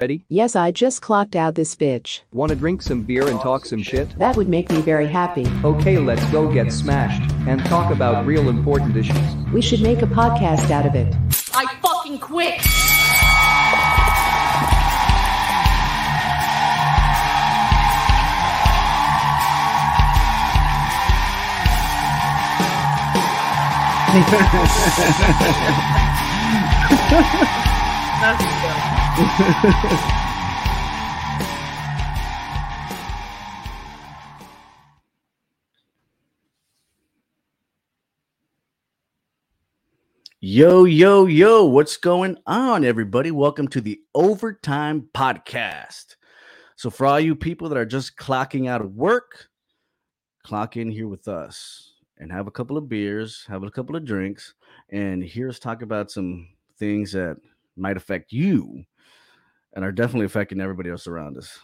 Ready? Yes, I just clocked out this bitch. Wanna drink some beer and talk some shit? That would make me very happy. Okay, let's go get smashed and talk about real important issues. We should make a podcast out of it. I fucking quit. That's good. Yo, yo, yo, what's going on, everybody? Welcome to the Overtime Podcast. So, for all you people that are just clocking out of work, clock in here with us and have a couple of beers, have a couple of drinks, and hear us talk about some things that might affect you and are definitely affecting everybody else around us.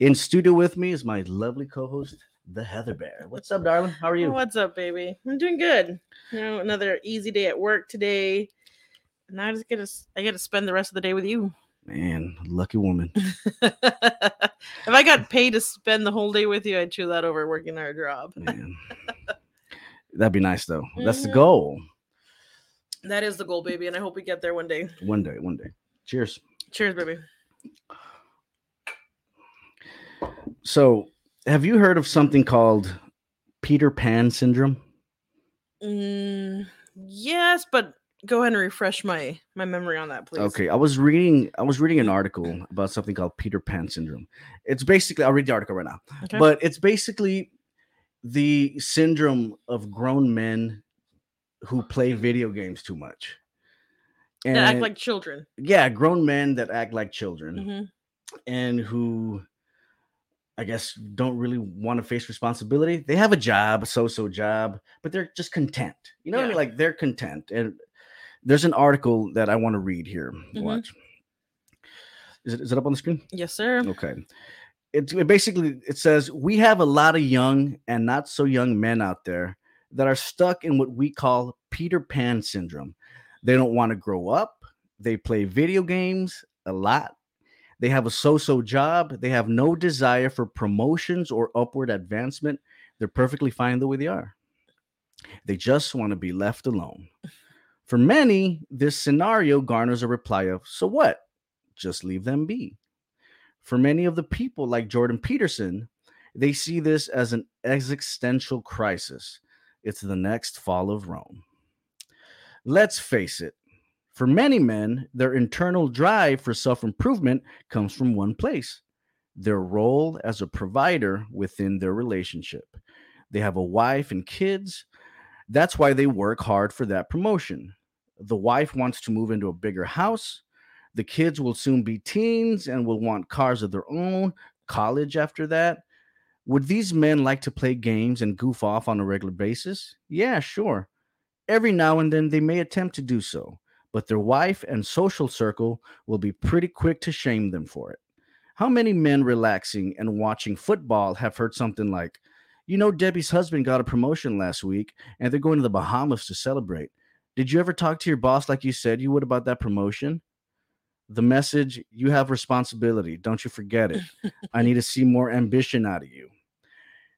In studio with me is my lovely co host, the Heather Bear. What's up, darling? How are you? What's up, baby? I'm doing good. You know, another easy day at work today. And I just get to I get to spend the rest of the day with you. Man, lucky woman. if I got paid to spend the whole day with you, I'd chew that over working our job. Man. That'd be nice though. That's the Mhm. goal. That is the goal, baby, and I hope we get there one day. One day, one day. Cheers. Cheers, baby. So, have you heard of something called Peter Pan syndrome? Mm, yes, but go ahead and refresh my my memory on that, please. Okay, I was reading I was reading an article about something called Peter Pan syndrome. It's basically I'll read the article right now. Okay. But it's basically the syndrome of grown men who play video games too much. That act like children. yeah, grown men that act like children. hmm and who I guess don't really want to face responsibility. They have a job, a so-so job, but they're just content. You know what I mean? Like they're content. And there's an article that I want to read here. Mhm. Watch. Is it is it up on the screen? Yes, sir. Okay. It, it basically it says we have a lot of young and not so young men out there that are stuck in what we call Peter Pan syndrome. They don't want to grow up. They play video games a lot. They have a so-so job. They have no desire for promotions or upward advancement. They're perfectly fine the way they are. They just want to be left alone. For many, this scenario garners a reply of, so what? Just leave them be. For many of the people like Jordan Peterson, they see this as an existential crisis. It's the next fall of Rome. Let's face it, for many men, their internal drive for self improvement comes from one place their role as a provider within their relationship. They have a wife and kids. That's why they work hard for that promotion. The wife wants to move into a bigger house. The kids will soon be teens and will want cars of their own, college after that. Would these men like to play games and goof off on a regular basis? Yeah, sure. Every now and then they may attempt to do so, but their wife and social circle will be pretty quick to shame them for it. How many men relaxing and watching football have heard something like, you know, Debbie's husband got a promotion last week and they're going to the Bahamas to celebrate. Did you ever talk to your boss like you said you would about that promotion? The message you have responsibility. Don't you forget it. I need to see more ambition out of you.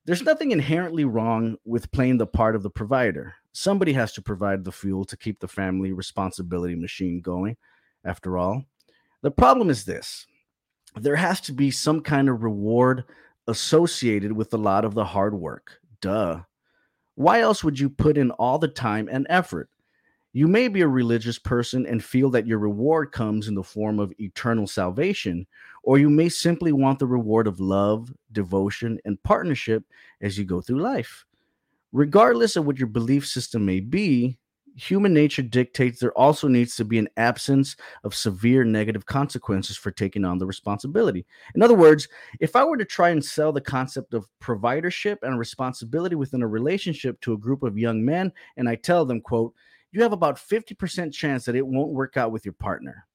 There's nothing inherently wrong with playing the part of the provider. Somebody has to provide the fuel to keep the family responsibility machine going, after all. The problem is this there has to be some kind of reward associated with a lot of the hard work. Duh. Why else would you put in all the time and effort? You may be a religious person and feel that your reward comes in the form of eternal salvation, or you may simply want the reward of love, devotion, and partnership as you go through life. Regardless of what your belief system may be, human nature dictates there also needs to be an absence of severe negative consequences for taking on the responsibility. In other words, if I were to try and sell the concept of providership and responsibility within a relationship to a group of young men, and I tell them, quote, you have about 50% chance that it won't work out with your partner.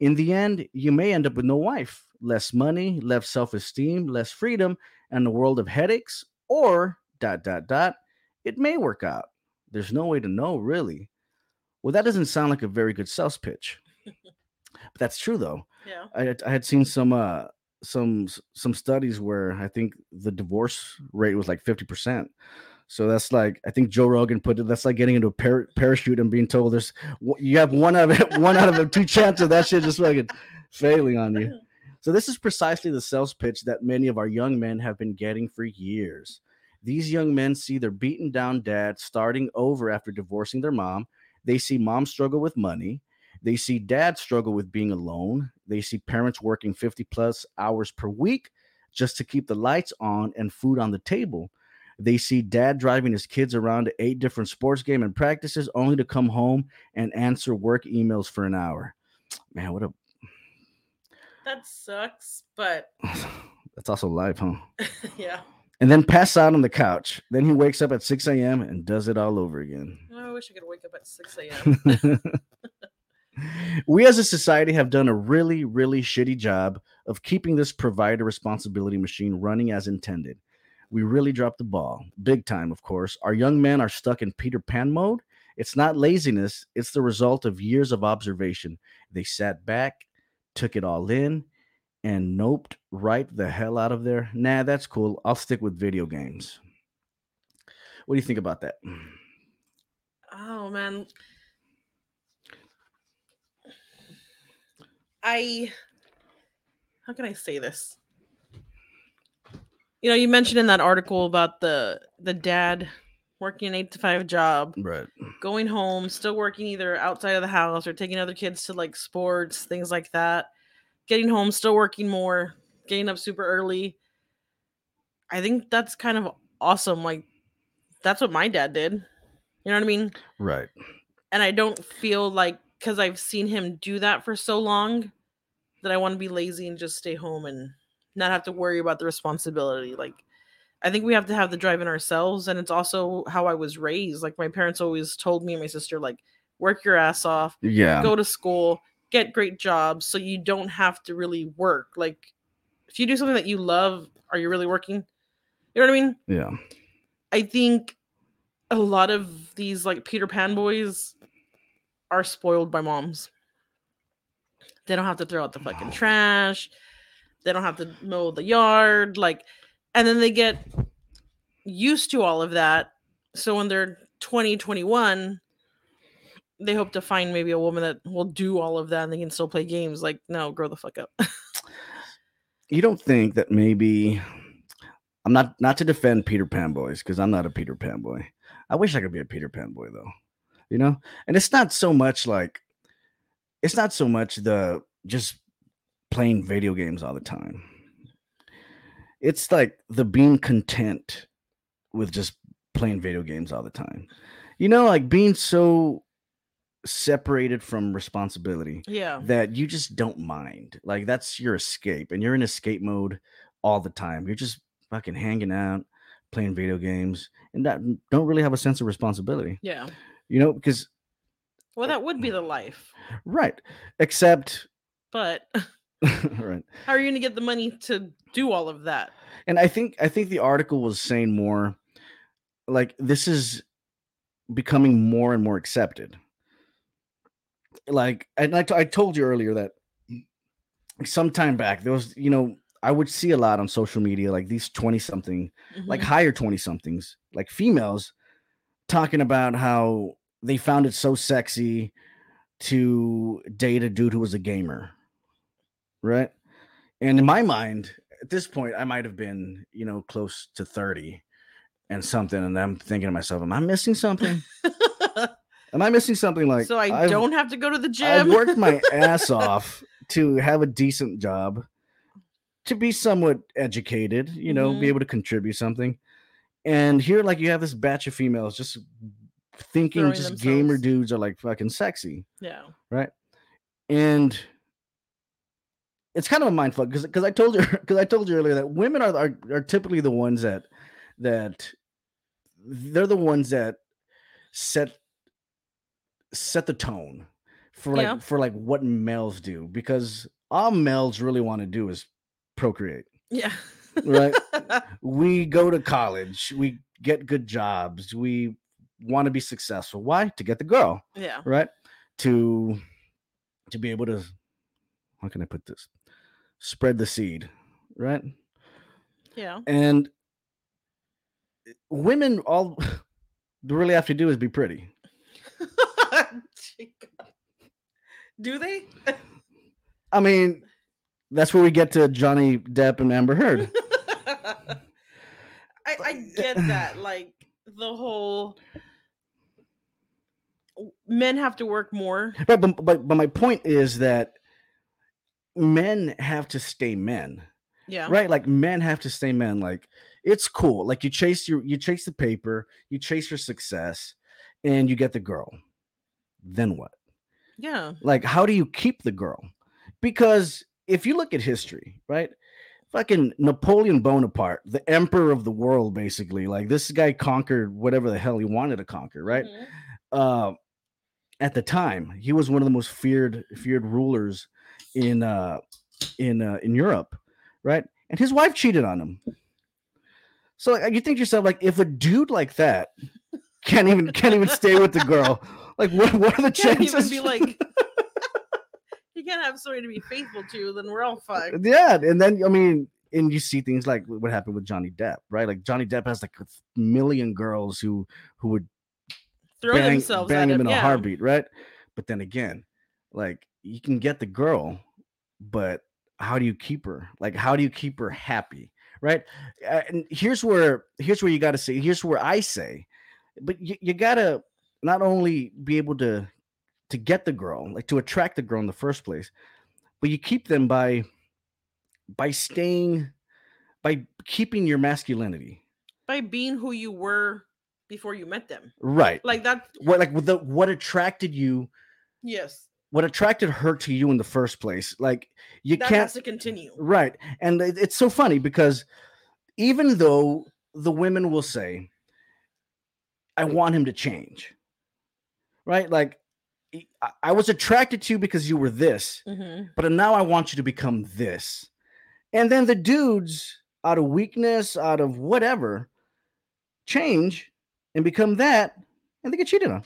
In the end, you may end up with no wife, less money, less self-esteem, less freedom, and a world of headaches, or dot dot dot, it may work out. There's no way to know, really. Well, that doesn't sound like a very good sales pitch. but that's true, though. Yeah. I had, I had seen some uh some some studies where I think the divorce rate was like 50%. So that's like I think Joe Rogan put it. That's like getting into a par- parachute and being told there's you have one out of one out of two chances of that shit just fucking failing on you. So this is precisely the sales pitch that many of our young men have been getting for years. These young men see their beaten down dad starting over after divorcing their mom. They see mom struggle with money. They see dad struggle with being alone. They see parents working 50 plus hours per week just to keep the lights on and food on the table. They see dad driving his kids around to eight different sports game and practices only to come home and answer work emails for an hour. Man, what a That sucks, but that's also life, huh? yeah. And then pass out on the couch. Then he wakes up at 6 a.m. and does it all over again. Oh, I wish I could wake up at 6 a.m. we as a society have done a really, really shitty job of keeping this provider responsibility machine running as intended. We really dropped the ball, big time, of course. Our young men are stuck in Peter Pan mode. It's not laziness, it's the result of years of observation. They sat back, took it all in, and noped right the hell out of there. Nah, that's cool. I'll stick with video games. What do you think about that? oh man. I how can I say this? You know, you mentioned in that article about the the dad working an eight to five job, Right. going home, still working either outside of the house or taking other kids to like sports, things like that. Getting home, still working more, getting up super early. I think that's kind of awesome. Like that's what my dad did. You know what I mean? Right. and I don't feel like because I've seen him do that for so long that I want to be lazy and just stay home and not have to worry about the responsibility. Like, I think we have to have the drive in ourselves, and it's also how I was raised. Like, my parents always told me and my sister, like, work your ass off, Yeah. go to school, get great jobs, so you don't have to really work. Like, if you do something that you love, are you really working? You know what I mean? Yeah. I think a lot of these like Peter Pan boys are spoiled by moms. They don't have to throw out the fucking trash. They don't have to mow the yard. Like, and then they get used to all of that. So when they're 20, 21, they hope to find maybe a woman that will do all of that and they can still play games. Like, no, grow the fuck up. you don't think that maybe I'm not not to defend Peter Pan boys because I'm not a Peter Pan boy. I wish I could be a Peter Pan boy though, you know. And it's not so much like it's not so much the just playing video games all the time. It's like the being content with just playing video games all the time. You know, like being so separated from responsibility yeah. that you just don't mind. Like that's your escape, and you're in escape mode all the time. You're just fucking hanging out, playing video games, and that don't really have a sense of responsibility. Yeah. You know, because Well, that would be the life. right, except But right. how are you going to get the money to do all of that? And I think I think the article was saying more like this is becoming more and more accepted. Like, and I, t- I told you earlier that some time back there was, you know, I would see a lot on social media like these 20 something, like Mhm. higher 20 somethings, like females talking about how they found it so sexy to date a dude who was a gamer. Right. And in my mind, at this point, I might have been, you know, close to 30 and something. And I'm thinking to myself, am I missing something? Am I missing something like so I I've- don't have to go to the gym? I've worked my ass off to have a decent job, to be somewhat educated, you know, Mhm. be able to contribute something. And here, like, you have this batch of females just thinking Throwing just gamer dudes are like fucking sexy, yeah. right? And it's kind of a mind fuck because because I told you because I told you earlier that women are, are are typically the ones that that they're the ones that set set the tone for like Yeah. for like what males do because all males really want to do is procreate. Yeah. Right. We go to college, we get good jobs, we want to be successful. Why? To get the girl, yeah. right? To to be able to how can I put this? Spread the seed, right? Yeah. And women all they really have to do is be pretty. Do they? I mean, that's where we get to Johnny Depp and Amber Heard. I, I get that. Like the whole men have to work more. But, but but but my point is that men have to stay men. Yeah. right like men have to stay men like it's cool like you chase your you chase the paper you chase your success and you get the girl then what Yeah. like how do you keep the girl because if you look at history right fucking napoleon bonaparte the emperor of the world basically like this guy conquered whatever the hell he wanted to conquer right Mhm. uh at the time he was one of the most feared feared rulers in uh in uh in europe right and his wife cheated on him so like you think to yourself like if a dude like that can't even can't even stay with the girl like what, what are the Can't chances even be like you can't have somebody to be faithful to, then we're all fucked. yeah and then i mean and you see things like what happened with johnny depp right like johnny depp has like a million girls who who would Throw bang, themselves bang at him him. in a heartbeat, right? But then again, like you can get the girl, but how do you keep her? Like, how do you keep her happy, right? And here's where here's where you got to say. Here's where I say, but you, you gotta not only be able to to get the girl, like to attract the girl in the first place, but you keep them by by staying by keeping your masculinity By being who you were before you met them. right Like that what like the what attracted you yes. What attracted her to you in the first place like you That can't has to continue. right and it- it's so funny because even though the women will say i want him to change right? Like "I- was attracted to you because you were this hmm but now i want you to become this. And then the dudes out of weakness out of whatever change and become that and they get cheated on.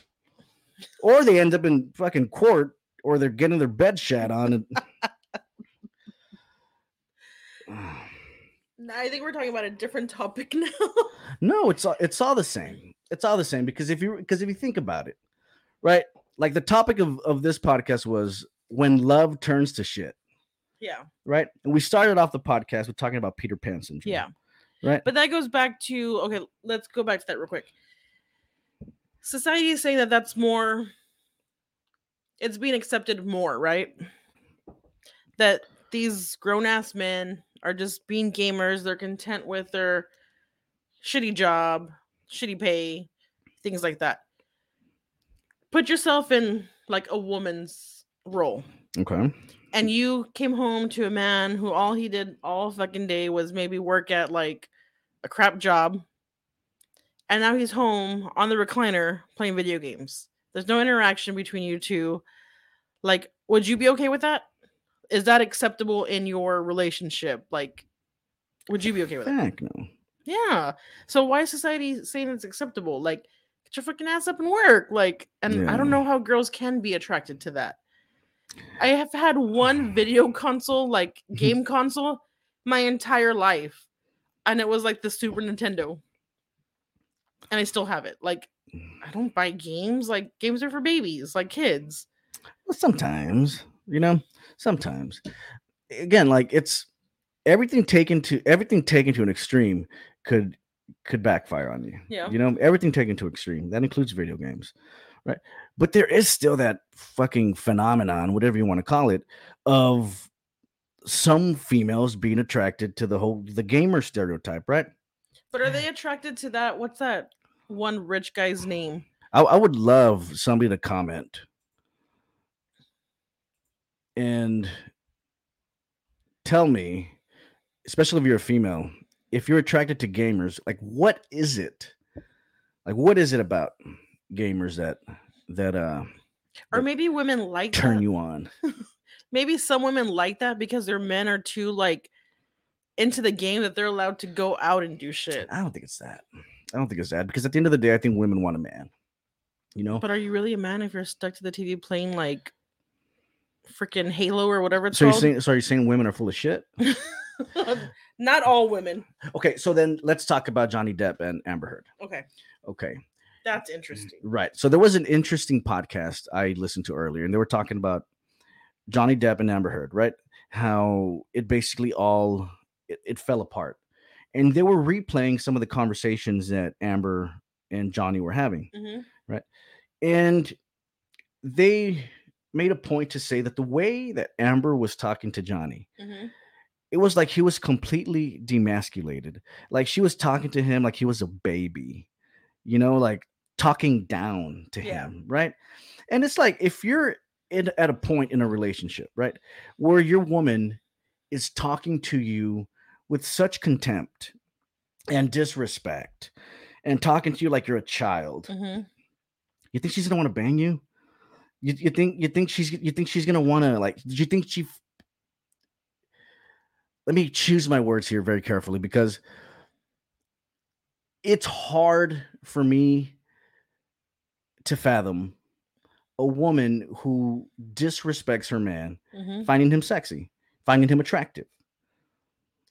Or they end up in fucking court or they're getting their bed shat on I think we're talking about a different topic now. No, it's all it's all the same. It's all the same because if you because if you think about it, right? Like the topic of of this podcast was when love turns to shit, yeah. right? And we started off the podcast with talking about Peter Pan syndrome. Yeah. Right. But that goes back to okay, let's go back to that real quick. Society is saying that that's more it's being accepted more, right? That these grown ass men are just being gamers, they're content with their shitty job, shitty pay, things like that. Put yourself in like a woman's role Okay. and you came home to a man who all he did all fucking day was maybe work at like a crap job and now he's home on the recliner playing video games there's no interaction between you two like would you be okay with that? Is that acceptable in your relationship? Like would you be okay with that? Heck no. yeah. So why is society saying it's acceptable? Like get your fucking ass up and work. Like and i don't know how girls can be attracted to that. I have had one video console like game console my entire life and it was like the super nintendo and i still have it like mm. i don't buy games like games are for babies like kids Well, sometimes, you know, sometimes. Again, like it's everything taken to everything taken to an extreme could could backfire on you. Yeah. You know, everything taken to extreme. That includes video games. Right. But there is still that fucking phenomenon, whatever you want to call it, of some females being attracted to the whole the gamer stereotype, right? But are they attracted to that what's that one rich guy's name I, I would love somebody to comment and tell me, especially if you're a female, if you're attracted to gamers, like what is it? Like what is it about gamers that that uh or that maybe women like turn that. you on? maybe some women like that because their men are too like into the game that they're allowed to go out and do shit. I don't think it's that. I don't think it's that because at the end of the day, I think women want a man. You know, But are you really a man if you're stuck to the TV playing like freaking Halo or whatever it's So you're saying so you're saying women are full of shit? Not all women. Okay, so then let's talk about Johnny Depp and Amber Heard. Okay, Okay. that's interesting. Right. So there was an interesting podcast I listened to earlier, and they were talking about Johnny Depp and Amber Heard, right? How it basically all it, it fell apart. And they were replaying some of the conversations that Amber and Johnny were having. hmm And they made a point to say that the way that Amber was talking to Johnny, hmm it was like he was completely demasculated. Like she was talking to him like he was a baby, you know, like talking down to Yeah. him, right? And it's like if you're in, at a point in a relationship, right, where your woman is talking to you with such contempt and disrespect and talking to you like you're a child, hmm you think she's gonna want to bang you? You, you think you think she's you think she's gonna want to like? Did you think she? Let me choose my words here very carefully because it's hard for me to fathom a woman who disrespects her man, hmm finding him sexy, finding him attractive.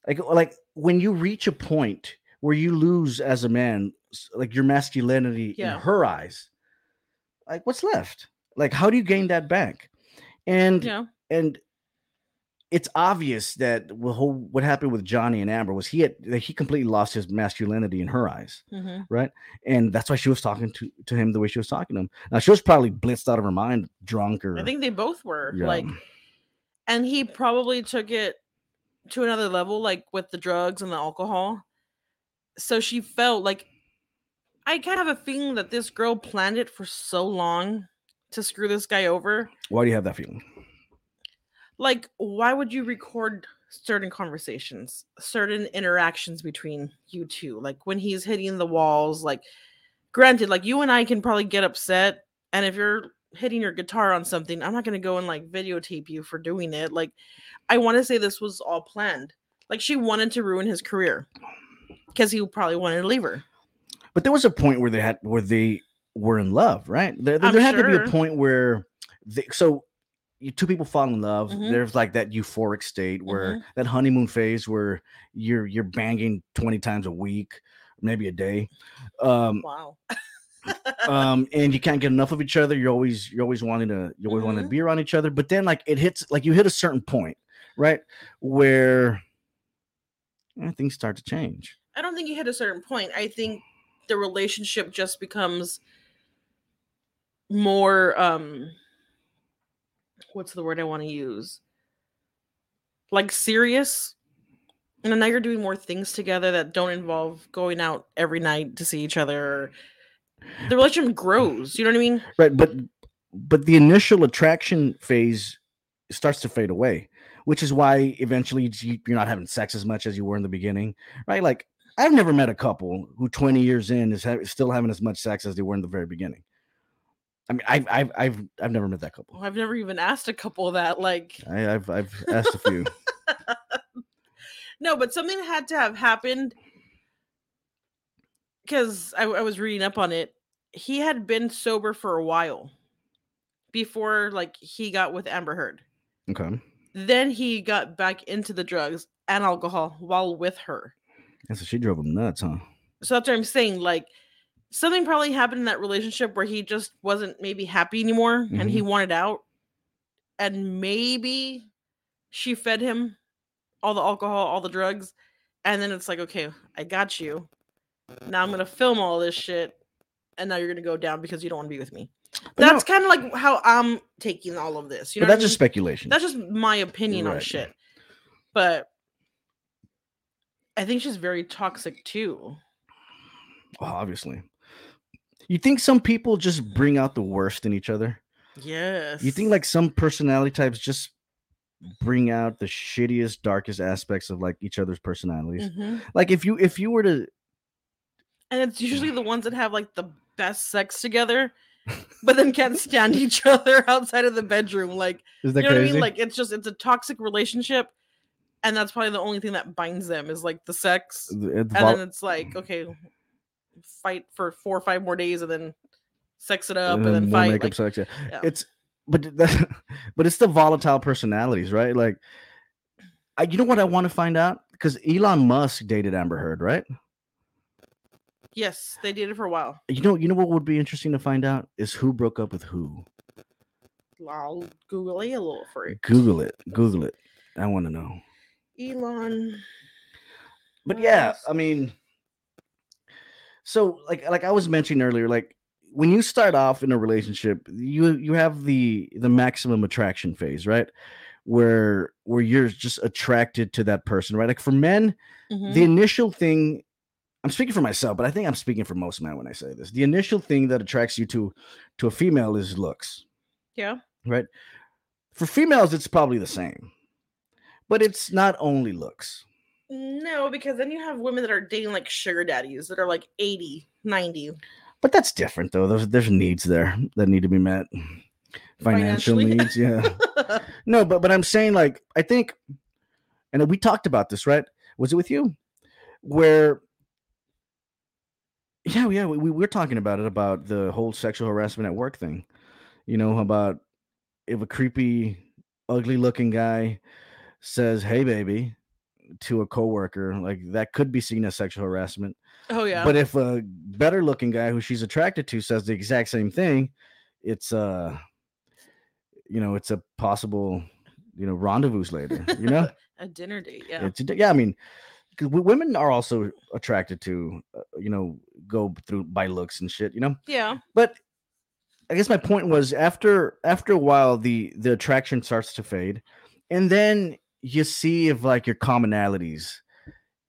Like like when you reach a point where you lose as a man, like your masculinity Yeah. in her eyes, like what's left? Like how do you gain that back? And Yeah. and it's obvious that whole what happened with Johnny and Amber was he had that he completely lost his masculinity in her eyes, hmm and that's why she was talking to to him the way she was talking to him. Now she was probably blitzed out of her mind, drunk or I think they both were yeah. like, and he probably took it to another level, like with the drugs and the alcohol. So she felt like I kind of have a feeling that this girl planned it for so long to screw this guy over. why do you have that feeling? Like, why would you record certain conversations, certain interactions between you two? Like when he's hitting the walls, like granted, like you and I can probably get upset. And if you're hitting your guitar on something, I'm not gonna go and like videotape you for doing it. Like, I want to say this was all planned. Like she wanted to ruin his career because he probably wanted to leave her. But there was a point where they had where they were in love, right? There, there I'm had to be a point where they, so you, two people fall in love. Mhm. There's like that euphoric state where Mhm. that honeymoon phase where you're you're banging 20 times a week, maybe a day. Um, Wow. um, and you can't get enough of each other. You're always you're always wanting to you always want to be around each other. But then like it hits like you hit a certain point, right? Where eh, things start to change. I don't think you hit a certain point. I think the relationship just becomes more um what's the word I want to use? Like serious. And then now you're doing more things together that don't involve going out every night to see each other. The relationship grows. You know what I mean? right but but the initial attraction phase starts to fade away which is why eventually you- you're not having sex as much as you were in the beginning right like i've never met a couple who 20 years in is ha- still having as much sex as they were in the very beginning i mean i've i've i've, I've never met that couple oh, I've never even asked a couple that like I, i've i've asked a few No, but something had to have happened because I, I was reading up on it. He had been sober for a while before, like, he got with Amber Heard. okay Then he got back into the drugs and alcohol while with her. and so she drove him nuts huh So that's what I'm saying. Like, something probably happened in that relationship where he just wasn't maybe happy anymore and he mm-hmm. wanted out. And maybe she fed him all the alcohol, all the drugs. And then it's like, okay, I got you. Now I'm going to film all this shit. And now you're going to go down because you don't want to be with me. But no- That's kind of like how I'm taking all of this. You know I that's just mean? speculation That's just my opinion on shit. But I think she's very toxic too. Oh, obviously you think some people just bring out the worst in each other Yes. You think like some personality types just bring out the shittiest, darkest aspects of like each other's personalities? Mhm. Like if you if you were to And it's usually the ones that have like the best sex together, but then can't stand each other outside of the bedroom. Like, is you that know what I mean? Like, it's just it's a toxic relationship, and that's probably the only thing that binds them is like the sex. The And vol- then it's like, okay, fight for four or five more days, and then sex it up, and and then fight. makeup Like, sex. Yeah. yeah. It's but that, but it's the volatile personalities, right? Like, I, you know what I want to find out because Elon Musk dated Amber Heard, right? Yes, they did it for a while. You know, you know what would be interesting to find out is who broke up with who. I'll Google it a little for you. Google it. Google it. I want to know. Elon. But yeah, I mean, so like like I was mentioning earlier, like when you start off in a relationship, you you have the the maximum attraction phase, right? Where where you're just attracted to that person, right? Like for men, Mhm. the initial thing I'm speaking for myself, but I think I'm speaking for most men when I say this. The initial thing that attracts you to to a female is looks, yeah. right? For females, it's probably the same, but it's not only looks. No, because then you have women that are dating like sugar daddies that are like 80, 90. But that's different though. There's there's needs there that need to be met. Financial needs, yeah. No, but but I'm saying like I think, and we talked about this, right? Was it with you? Where yeah, yeah, we, we were talking about it about the whole sexual harassment at work thing. You know, about if a creepy, ugly looking guy says, Hey baby, to a coworker, like that could be seen as sexual harassment. oh yeah. But if a better looking guy who she's attracted to says the exact same thing, it's uh you know, it's a possible, you know, rendezvous later, you know? a dinner date, yeah. It's yeah, I mean, 'cause women are also attracted to, uh, you know, go through by looks and shit, you know. yeah. But I guess my point was after after a while the the attraction starts to fade, and then you see if like your commonalities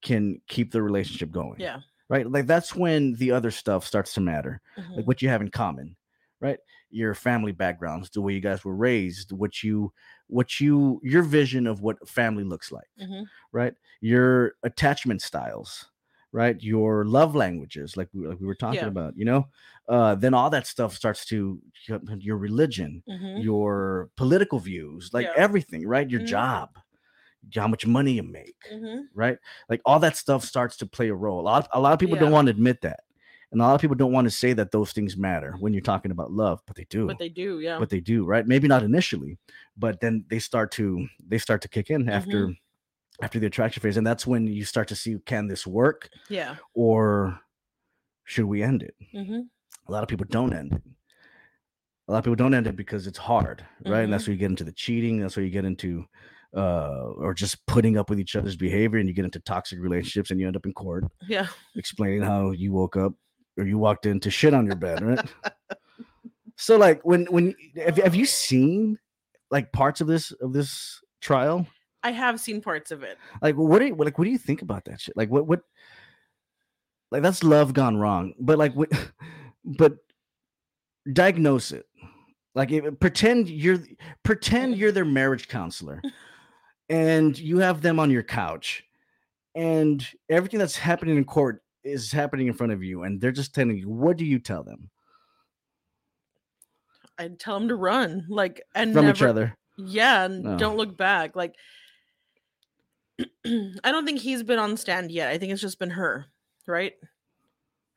can keep the relationship going. Yeah. Right. Like that's when the other stuff starts to matter. Mhm. Like what you have in common, right? Your family backgrounds, the way you guys were raised, what you what you your vision of what family looks like Mhm. right? Your attachment styles, right? Your love languages, like we, like we were talking Yeah. about, you know, uh, then all that stuff starts to your religion, Mhm. your political views, like Yeah. everything, right? Your Mhm. job, how much money you make, Mhm. right? Like all that stuff starts to play a role. A lot, a lot of people don't want to admit that, and a lot of people don't want to say that those things matter when you're talking about love, but they do. But they do, yeah. but they do right? Maybe not initially but then they start to they start to kick in after after the attraction phase and that's when you start to see can this work? Yeah. or should we end it? Hmm a lot of people don't end it. A lot of people don't end it because it's hard right? And that's where you get into the cheating that's where you get into uh or just putting up with each other's behavior and you get into toxic relationships and you end up in court Yeah. explaining how you woke up or you walked in to shit on your bed, right? so like when when have, have you seen like parts of this of this trial? I have seen parts of it. Like what do you like what do you think about that shit? Like what what like that's love gone wrong. But like what but diagnose it. Like if, pretend you're pretend you're their marriage counselor and you have them on your couch and everything that's happening in court is happening in front of you and they're just telling you what do you tell them I'd tell them to run, like, and from never, each other Yeah, and No. don't look back. Like, I don't think he's been on stand yet. I think it's just been her, right?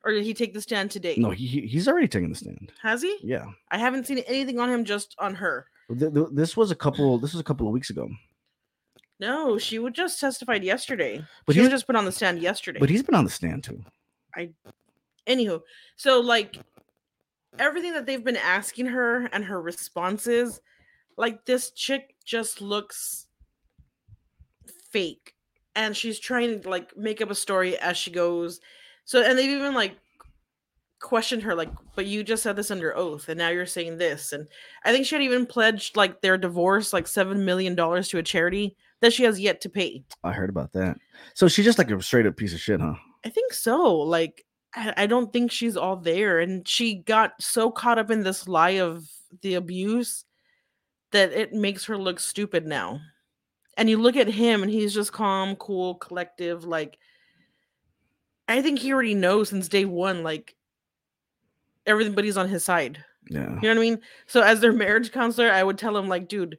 Or did he take the stand today? no he, he- he's already taking the stand Has he? yeah I haven't seen anything on him, just on her. Th- th- this was a couple this was a couple of weeks ago No, she would just testified yesterday. But she was just put on the stand yesterday. but he's been on the stand too I Anywho, so like everything that they've been asking her and her responses, like this chick just looks fake. And she's trying to like make up a story as she goes. So and they've even like questioned her, like, but you just said this under oath, and now you're saying this. And I think she had even pledged like their divorce, like seven million dollars to a charity that she has yet to pay. i heard about that so she's just like a straight up piece of shit huh I think so. Like, I, I don't think she's all there. And she got so caught up in this lie of the abuse that it makes her look stupid now. And you look at him and he's just calm, cool, collective. Like, I think he already knows since day one, like, everybody's on his side. yeah You know what I mean? So, as their marriage counselor, I would tell him, like, dude,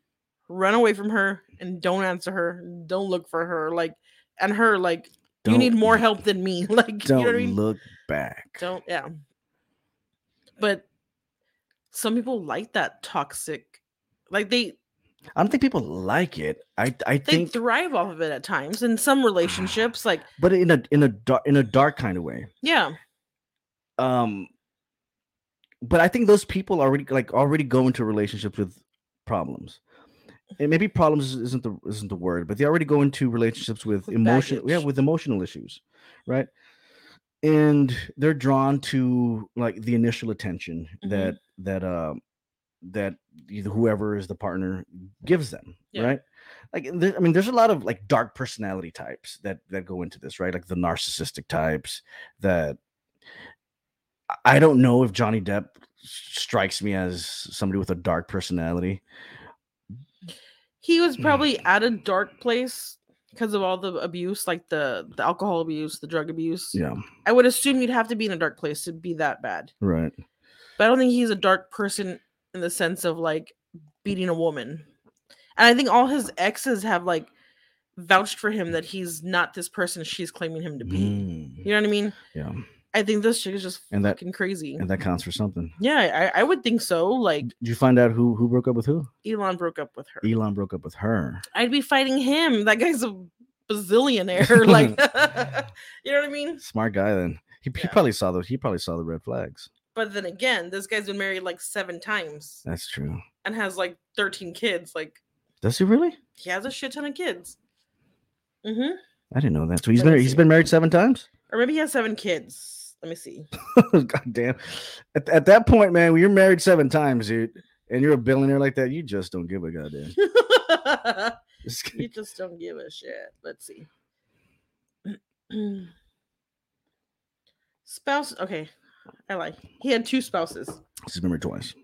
run away from her and don't answer her. Don't look for her. Like, and her, like, you need more look- help than me. Like, don't know what I mean? look back Don't, yeah. But some people like that toxic Like they I don't think people like it. I I they think, thrive off of it at times in some relationships. Like but in a in a dark in a dark kind of way. yeah, Um, but I think those people already like already go into relationships with problems. And maybe problems isn't the isn't the word, but they already go into relationships with With emotion, yeah, with emotional issues, right? And they're drawn to like the initial attention Mhm. that that um that either whoever is the partner gives them, Yeah. right? Like there, I mean, there's a lot of like dark personality types that that go into this, right? Like the narcissistic types that I don't know if Johnny Depp strikes me as somebody with a dark personality. He was Mm. probably at a dark place because of all the abuse, like the the alcohol abuse, the drug abuse. Yeah, I would assume you'd have to be in a dark place to be that bad. right. But I don't think he's a dark person in the sense of like beating a woman. And I think all his exes have like vouched for him that he's not this person she's claiming him to be. Mm, You know what I mean? yeah, I think this chick is just And that- fucking crazy. and that counts for something. yeah, I, I would think so. Like Did you find out who who broke up with who? Elon broke up with her. Elon broke up with her. I'd be fighting him. That guy's a bazillionaire. like, you know what I mean? Smart guy. Then he, he probably saw the he probably saw the red flags. But then again, this guy's been married like seven times That's true. and has like 13 kids. Like, Does he really? he has a shit ton of kids. Mm-hmm. I didn't know that. So he's married. He's been married seven times. Or maybe he has seven kids. Let me see. God damn. At, at that point, man, when you're married seven times, dude, and you're a billionaire like that, you just don't give a goddamn. You just don't give a shit. Let's see. Spouse. Okay. I like. He had two spouses. He's married twice.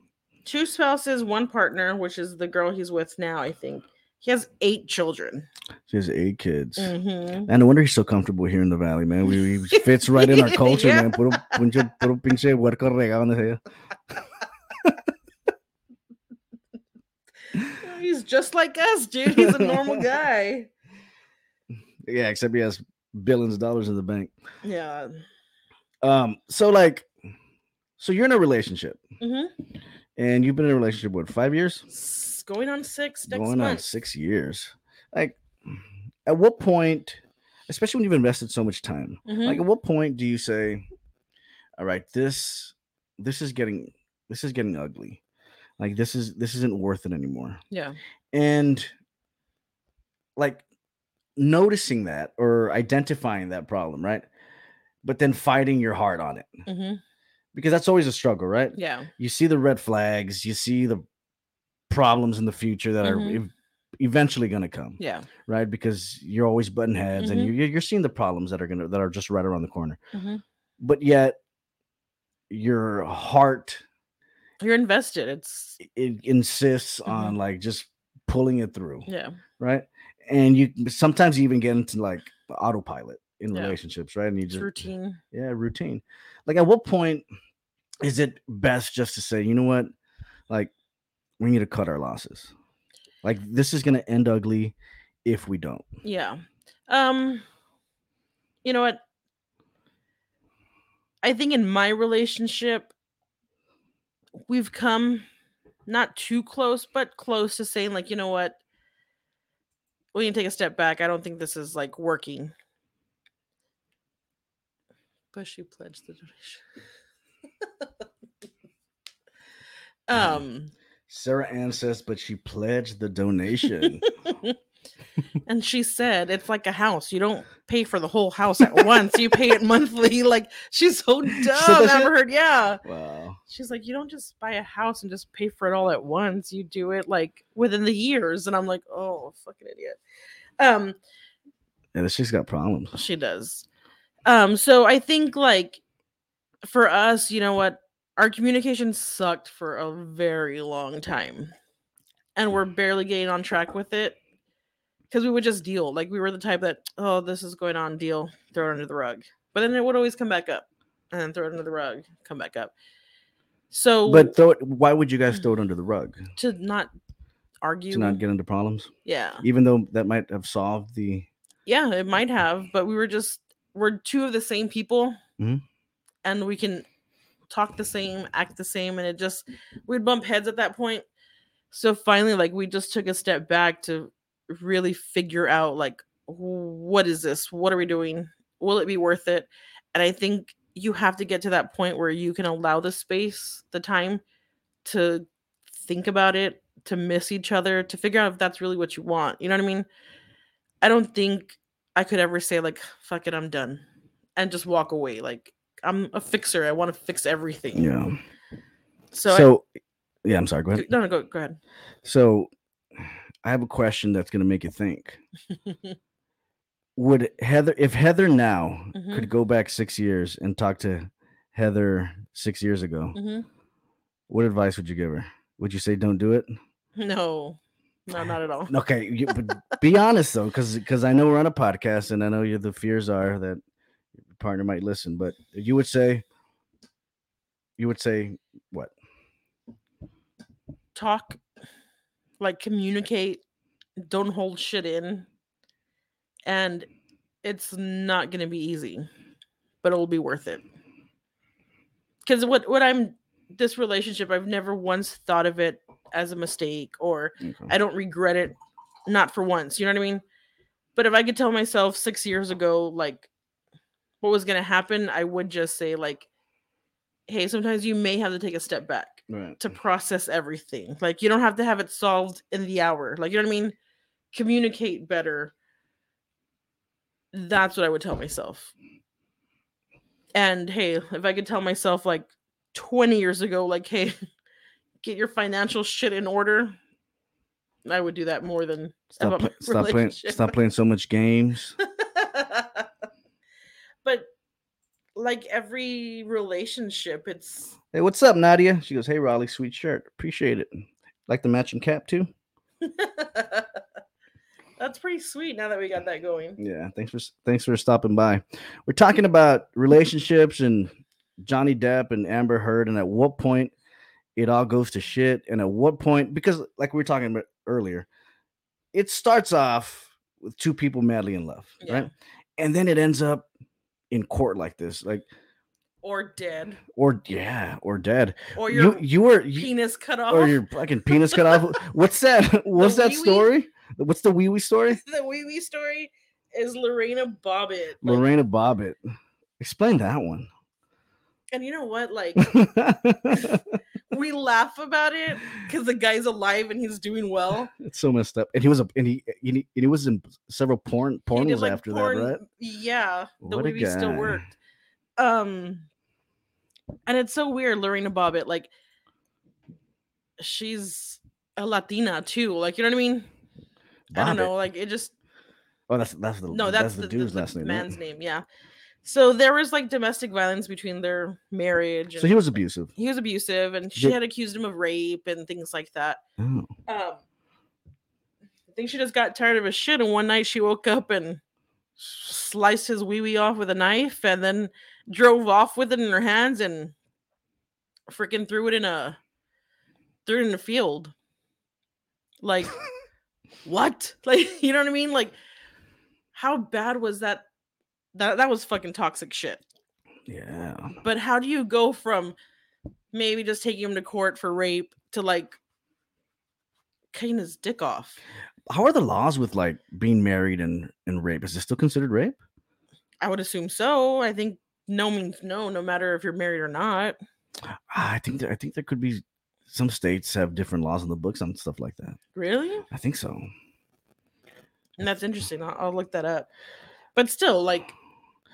Two spouses, one partner, which is the girl he's with now, I think. He has eight children. He has eight kids. Mhm. And no wonder he's so comfortable here in the valley, man. We, he fits right in our culture, Yeah. man. Puro, pinche, puro pinche huerco regado sea. He's just like us, dude. He's a normal guy. Yeah, except he has billions of dollars in the bank. Yeah. Um, so like, so you're in a relationship, hmm and you've been in a relationship what five years? Going on six next Going on six years. Like, at what point, especially when you've invested so much time, Mhm. like at what point do you say, "All right, this, this is getting, this is getting ugly. Like this is this isn't worth it anymore." yeah. and like noticing that or identifying that problem right but then fighting your heart on it hmm because that's always a struggle right Yeah. you see the red flags you see the problems in the future that are Mhm. ev- eventually going to come Yeah. right because you're always button heads and Mhm. you- you're, you're seeing the problems that are going to that are just right around the corner Mhm. but yet your heart You're invested. It's it insists Mhm. on like just pulling it through yeah. right? And you sometimes you even get into like autopilot in Yeah. relationships, right? And you just routine. yeah, routine. Like at what point is it best just to say, you know what, like we need to cut our losses. Like this is gonna end ugly if we don't. Yeah. Um you know what? I think in my relationship we've come not too close, but close to saying like, you know what? We need to take a step back. I don't think this is like working. But she pledged the donation. um Sarah Ann says, but she pledged the donation. and she said it's like a house. You don't pay for the whole house at once. You pay it monthly. Like she's so dumb. that I've shit? heard. Yeah. wow. She's like, you don't just buy a house and just pay for it all at once. You do it like within the years. And I'm like, oh, fucking idiot. Um, Yeah, this chick's got problems. she does. Um, so I think like for us, you know what, our communication sucked for a very long time. And we're mm. barely getting on track with it. Because we would just deal. Like we were the type that, oh, this is going on, deal, throw it under the rug. But then it would always come back up. And then throw it under the rug, come back up. So But throw it, why would you guys throw it mm. under the rug? to not argue. To not get into problems? yeah. Even though that might have solved the Yeah, it might mm. have, but we were just we're two of the same people, Mhm. and we can talk the same, act the same, and it just we'd bump heads at that point. So finally, like we just took a step back to really figure out like what is this? What are we doing? Will it be worth it? And I think you have to get to that point where you can allow the space, the time to think about it, to miss each other, to figure out if that's really what you want. You know what I mean? I don't think I could ever say like fuck it, I'm done and just walk away. Like I'm a fixer. I want to fix everything. Yeah. So, So, yeah, I'm sorry. Go ahead. no, no, go, go ahead. So, I have a question that's going to make you think. Would Heather, if Heather now Mhm. could go back six years and talk to Heather six years ago, hmm what advice would you give her? Would you say don't do it? No, no, not at all. Okay, you, but be honest though, because because I know we're on a podcast and I know you the fears are that partner might listen, but you would say, you would say what? Talk, like communicate. Don't hold shit in. And it's not gonna be easy, but it will be worth it. Because what what I'm this relationship, I've never once thought of it as a mistake or Okay. I don't regret it, not for once. You know what I mean? But if I could tell myself six years ago, like what was gonna happen, I would just say like, hey, sometimes you may have to take a step back Right. to process everything. Like you don't have to have it solved in the hour. Like you know what I mean? Communicate better. That's what I would tell myself. And hey, if I could tell myself like 20 years ago, like, hey, get your financial shit in order, I would do that more than Stop, stop playing. Stop playing so much games. like every relationship, it's Hey, what's up, Nadia? She goes, Hey, Raleigh, sweet shirt. Appreciate it. Like the matching cap too. that's pretty sweet now that we got that going. Yeah, thanks for thanks for stopping by. We're talking about relationships and Johnny Depp and Amber Heard, and at what point it all goes to shit, and at what point because like we were talking about earlier, it starts off with two people madly in love, Yeah. right? And then it ends up in court like this, like Or dead. or yeah, or dead. Or your You you were you, penis cut off. or your fucking penis cut off. What's that? What's that wee-wee? story? What's the wee wee story? the wee wee story is Lorena Bobbitt. like- Lorena Bobbitt. Explain that one. and you know what? Like we laugh about it because the guy's alive and he's doing well. it's so messed up. And he was a and he and he, and he was in several porn He porn did, was like, after porn- that, right? Yeah, the What wee still worked. Um, and it's so weird, Lorena Bobbitt. Like, she's a Latina too. Like, you know what I mean? I don't know. Like, it just Oh, that's that's the no, that's, the, the, dude's the, last name. right? man's name. Yeah. So there was like domestic violence between their marriage. And So he was abusive. he was abusive, and she Did- had accused him of rape and things like that. Oh. Um, I think she just got tired of his shit, and one night she woke up and sliced his wee wee off with a knife, and then drove off with it in her hands and freaking threw it in a threw it in a field. Like what? Like you know what I mean? Like how bad was that? That that was fucking toxic shit. Yeah. But how do you go from maybe just taking him to court for rape to like cutting his dick off? How are the laws with like being married and and rape? Is it still considered rape? I would assume so. I think no means no, no matter if you're married or not. Ah, I think there, I think there could be some states have different laws in the books on stuff like that. Really? I think so. And that's interesting. I'll, I'll look that up. But still, like,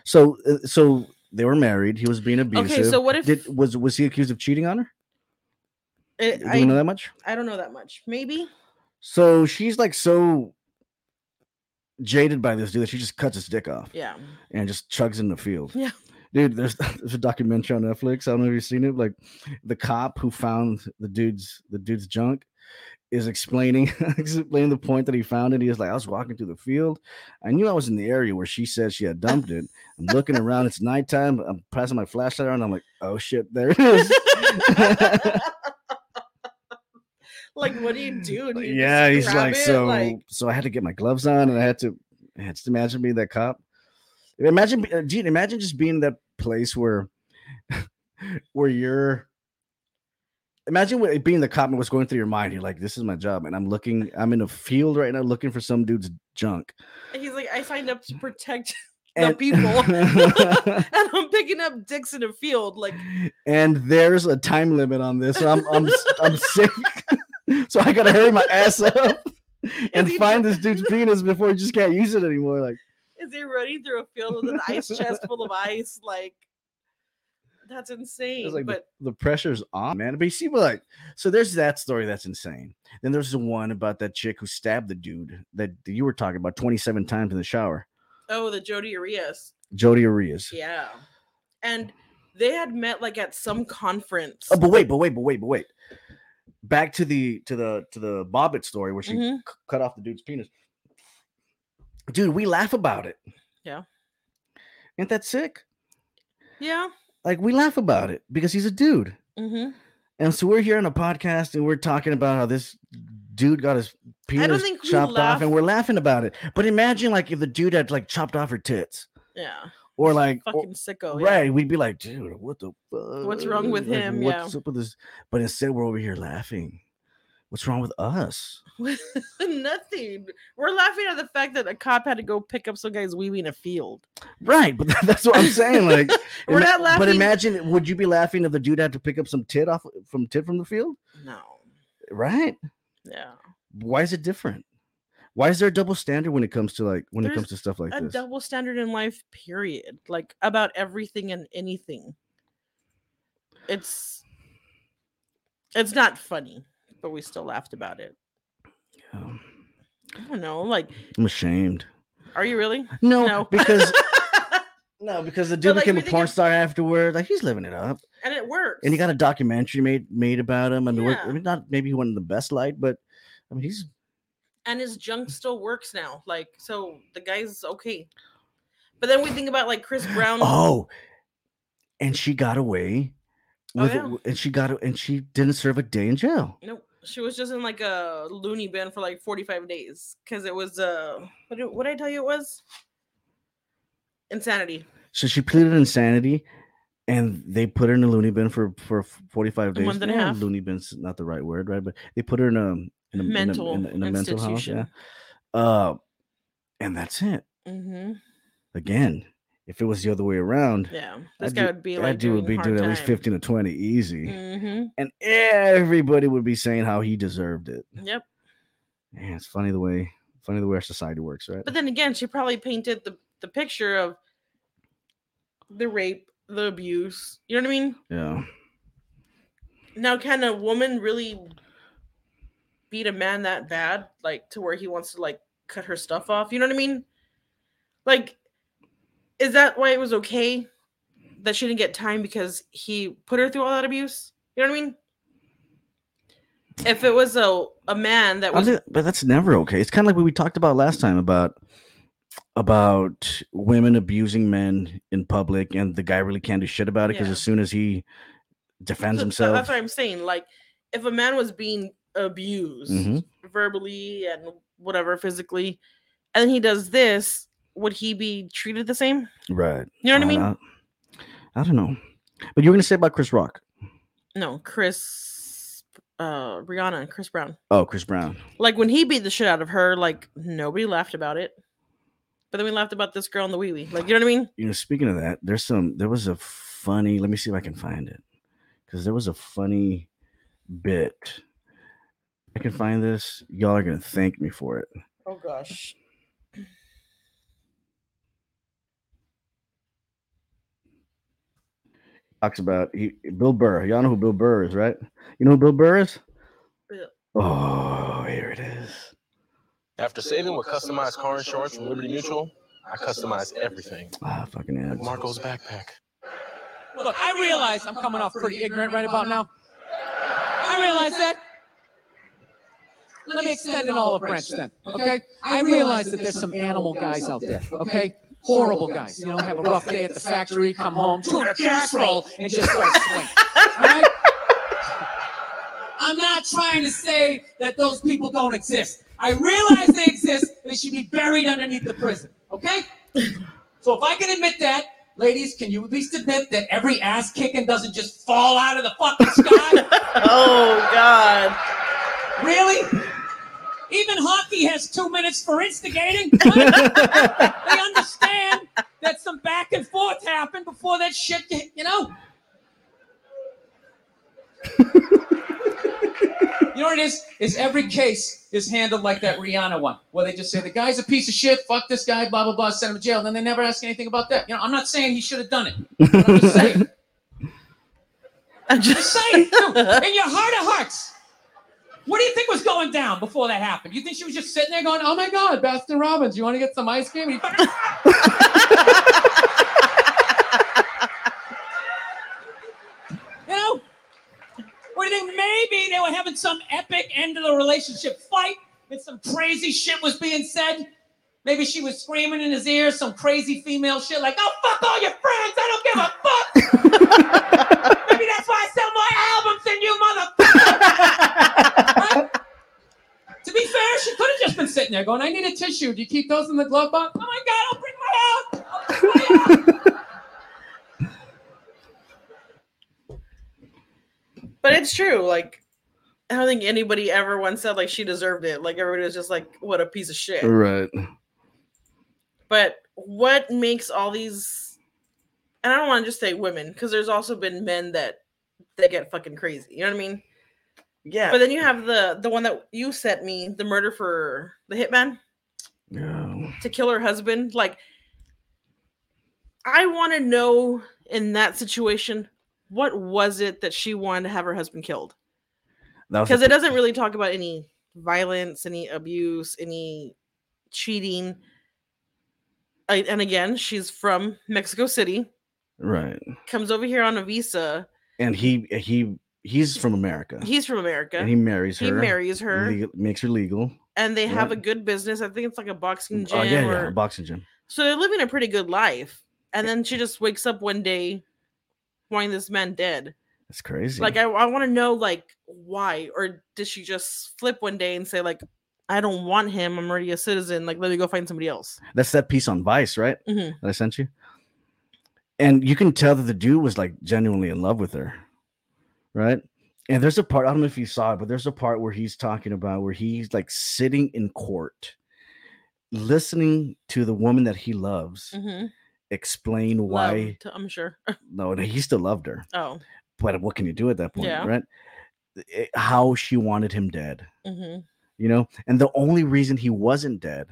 So uh, so they were married. He was being abusive. Okay, so what if- Did, was was he accused of cheating on her? it, Do you know I, that much? I don't know that much. Maybe. So she's like so jaded by this dude that she just cuts his dick off Yeah. and just chugs in the field. Yeah. Dude, there's there's a documentary on Netflix. I don't know if you've seen it. Like the cop who found the dude's the dude's junk is explaining explaining the point that he found it. He was like, I was walking through the field. I knew I was in the area where she said she had dumped it. I'm looking around, it's nighttime. I'm passing my flashlight around. I'm like, oh shit, there it is. like, what do you do? Do you yeah, he's like, it? so like, so I had to get my gloves on and I had to I had to imagine being that cop. Imagine uh, Gene, imagine just being in that place where where you're imagine what being the cop and what's going through your mind. You're like, this is my job, and I'm looking. I'm in a field right now looking for some dude's junk. And he's like, I signed up to protect the And- people, and I'm picking up dicks in a field. Like, and there's a time limit on this. So I'm I'm I'm sick. so I gotta hurry my ass up and find this dude's penis before he just can't use it anymore. Like is he running through a field with an ice chest full of ice? Like, that's insane. it's like the- but the, pressure's on, man. But you see, like, so there's that story that's insane. Then there's the one about that chick who stabbed the dude that you were talking about 27 times in the shower. oh, the Jodi Arias. Jodi Arias. Yeah. And they had met like at some conference. Oh, but wait, but wait, but wait, but wait. Back to the to the to the Bobbitt story where she Mhm. c- cut off the dude's penis. Dude, we laugh about it. Yeah. Ain't that sick? Yeah. Like we laugh about it because he's a dude. hmm And so we're here on a podcast and we're talking about how this dude got his penis chopped off and we're laughing about it. But imagine like if the dude had like chopped off her tits Yeah. or like or- Fucking sicko. yeah. right, we'd be like, dude, what the fuck? What's wrong with Like, him? What's Yeah. up with this? But instead we're over here laughing. What's wrong with us? Nothing. We're laughing at the fact that a cop had to go pick up some guy's weaving in a field. Right, but that's what I'm saying. Like We're ima- not But imagine, would you be laughing if the dude had to pick up some tit off from tit from the field? No. Right? Yeah. Why is it different? Why is there a double standard when it comes to like when it comes to stuff like a this? double standard in life, period. Like about everything and anything. It's it's not funny, but we still laughed about it. Um, I don't know. Like, I'm ashamed. are you really? No, No. because no, because the dude like, became a porn of- star afterward. Like he's living it up, and it works. and he got a documentary made made about him. I mean, we're- I mean, not maybe he wasn't the best light, but I mean, he's and his junk still works now. Like, so the guy's okay. But then we think about like Chris Brown. oh, and she got away Oh, with yeah. it, and she got and she didn't serve a day in jail. Nope. She was just in like a loony bin for like 45 days because it was uh what did, what did I tell you it was? Insanity. So she pleaded insanity, and they put her in a loony bin for for 45 days. month and a half. Loony bin's not the right word, right? But they put her in a in a, in a- Mental in a, in a mental house. Yeah. Uh, and that's it. Mm-hmm. Again, if it was the other way around, Yeah. This that guy would be that like dude would be doing at least 15 to 20 easy, Mm-hmm. and everybody would be saying how he deserved it. Yep. Man, it's funny the way funny the way our society works, right? But then again, she probably painted the the picture of the rape, the abuse. You know what I mean? yeah. Now, can a woman really beat a man that bad, like to where he wants to like cut her stuff off? You know what I mean? Like, is that why it was okay that she didn't get time because he put her through all that abuse? You know what I mean? If it was a a man that was thi- but that's never okay. It's kind of like what we talked about last time about about women abusing men in public, and the guy really can't do shit about it because Yeah. as soon as he defends So- himself, That's what I'm saying. Like, if a man was being abused Mhm. verbally and whatever physically, and he does this, would he be treated the same? right? You know what I mean? I, I don't know, but you were gonna say about Chris Rock? No, Chris, uh, Rihanna and Chris Brown. Oh, Chris Brown. Like when he beat the shit out of her, like nobody laughed about it. But then we laughed about this girl in the wee wee. Like, you know what I mean? You know, speaking of that, there's some. There was a funny. Let me see if I can find it, because there was a funny bit. I can find this. Y'all are gonna thank me for it. Oh gosh. Talks about he, Bill Burr. Y'all know who Bill Burr is, right? You know who Bill Burr is? Yeah. Oh, here it is. After saving with customized car insurance from Liberty Mutual, I customize everything. Ah, fucking ads. Like Marco's backpack. Look, I realize I'm coming off pretty ignorant right about now. I realize that. Let me extend an olive branch then, okay? I realize that there's some animal guys out there, okay? Horrible guys. You know, have a rough day at the factory, come home, tuna a casserole, and just start swinging. Right? I'm not trying to say that those people don't exist. I realize they exist. They should be buried underneath the prison, okay? So if I can admit that, Ladies, can you at least admit that every ass kicking doesn't just fall out of the fucking sky? oh God. really? Even hockey has two minutes for instigating. They understand that some back and forth happened before that shit, you know? You know what it is? Is every case is handled like that Rihanna one, where they just say the guy's a piece of shit, fuck this guy, blah blah blah, send him to jail, and then they never ask anything about that. You know, I'm not saying he should have done it. I'm just saying. I'm Just just saying, in your heart of hearts, what do you think was going down before that happened? You think she was just sitting there going, "Oh my God, Baskin Robbins, you want to get some ice cream?" You know, what do you think? Maybe they were having some epic end of the relationship fight, and some crazy shit was being said. Maybe she was screaming in his ear some crazy female shit like, "Oh fuck all your friends, I don't give a fuck." Maybe that's why I sell more albums than you, motherfucker. Right? To be fair, she could have just been sitting there going, I need a tissue. Do you keep those in the glove box? Oh my God, I'll bring my out. I'll bring my out. But it's true. Like, I don't think anybody ever once said like she deserved it. Like everybody was just like, "What a piece of shit." right. But what makes all these? And I don't want to just say women because there's also been men that they get fucking crazy. You know what I mean? Yeah. But then you have the the one that you sent me, the murder for the hitman Yeah. to kill her husband. Like, I want to know in that situation what was it that she wanted to have her husband killed because it doesn't really talk about any violence, any abuse, any cheating. I, and again, she's from Mexico City, right. comes over here on a visa. And he he he's from America. He's from America. and he marries her. He marries her, legal- makes her legal. and they have a good business. I think it's like a boxing gym. Oh yeah, yeah, a boxing gym. So they're living a pretty good life. And then she just wakes up one day wanting this man dead. That's crazy. Like I, I want to know like why or did she just flip one day and say like I don't want him. I'm already a citizen. Like let me go find somebody else. That's that piece on Vice, right? Mhm. That I sent you. And you can tell that the dude was like genuinely in love with her, right? And there's a part I don't know if you saw it, but there's a part where he's talking about where he's like sitting in court, listening to the woman that he loves Mm-hmm. explain why. I'm sure. No, he still loved her, Oh. but what can you do at that point, Yeah. right? It- how she wanted him dead. hmm you know and the only reason he wasn't dead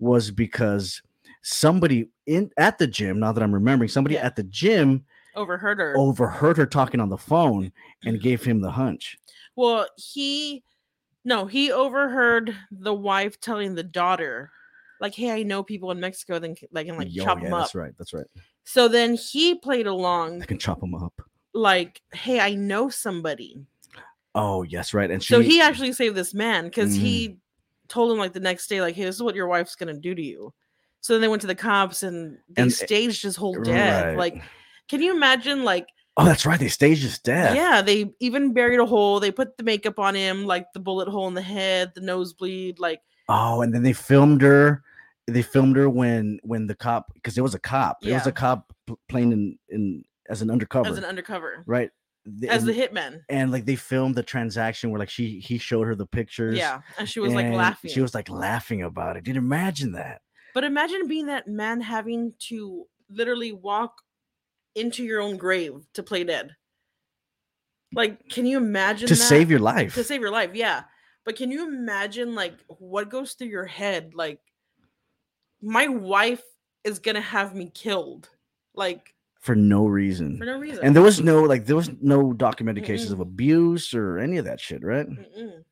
was because somebody in at the gym now that i'm remembering somebody Yeah. at the gym Overheard her. overheard her talking on the phone and gave him the hunch Well, he no, he overheard the wife telling the daughter, like, "Hey, I know people in Mexico then that can like Yo, chop yeah, them up." that's right that's right So then he played along, i can chop them up like, "Hey, I know somebody." oh yes right and she, so he actually saved this man because Mm. he told him like the next day, like, "Hey, this is what your wife's gonna do to you." So then they went to the cops and they And- staged his whole death. right. Like, can you imagine? Like, oh that's right they staged his death yeah, they even buried a hole. They put the makeup on him, like the bullet hole in the head, the nosebleed, like. oh and then they filmed her they filmed her when when the cop because there was a cop It was a cop playing in in as an undercover as an undercover, right The- as the hitman. and like they filmed the transaction where like she he showed her the pictures Yeah, and she was like laughing. She was like laughing about it. Did you imagine that? but imagine being that man having to literally walk into your own grave to play dead. Like, can you imagine to that? save your life. to save your life? Yeah, but can you imagine like what goes through your head? Like, my wife is gonna have me killed, like for no reason. for no reason. and there was no like there was no documented cases Mm-mm. of abuse or any of that shit, right? Mm-mm.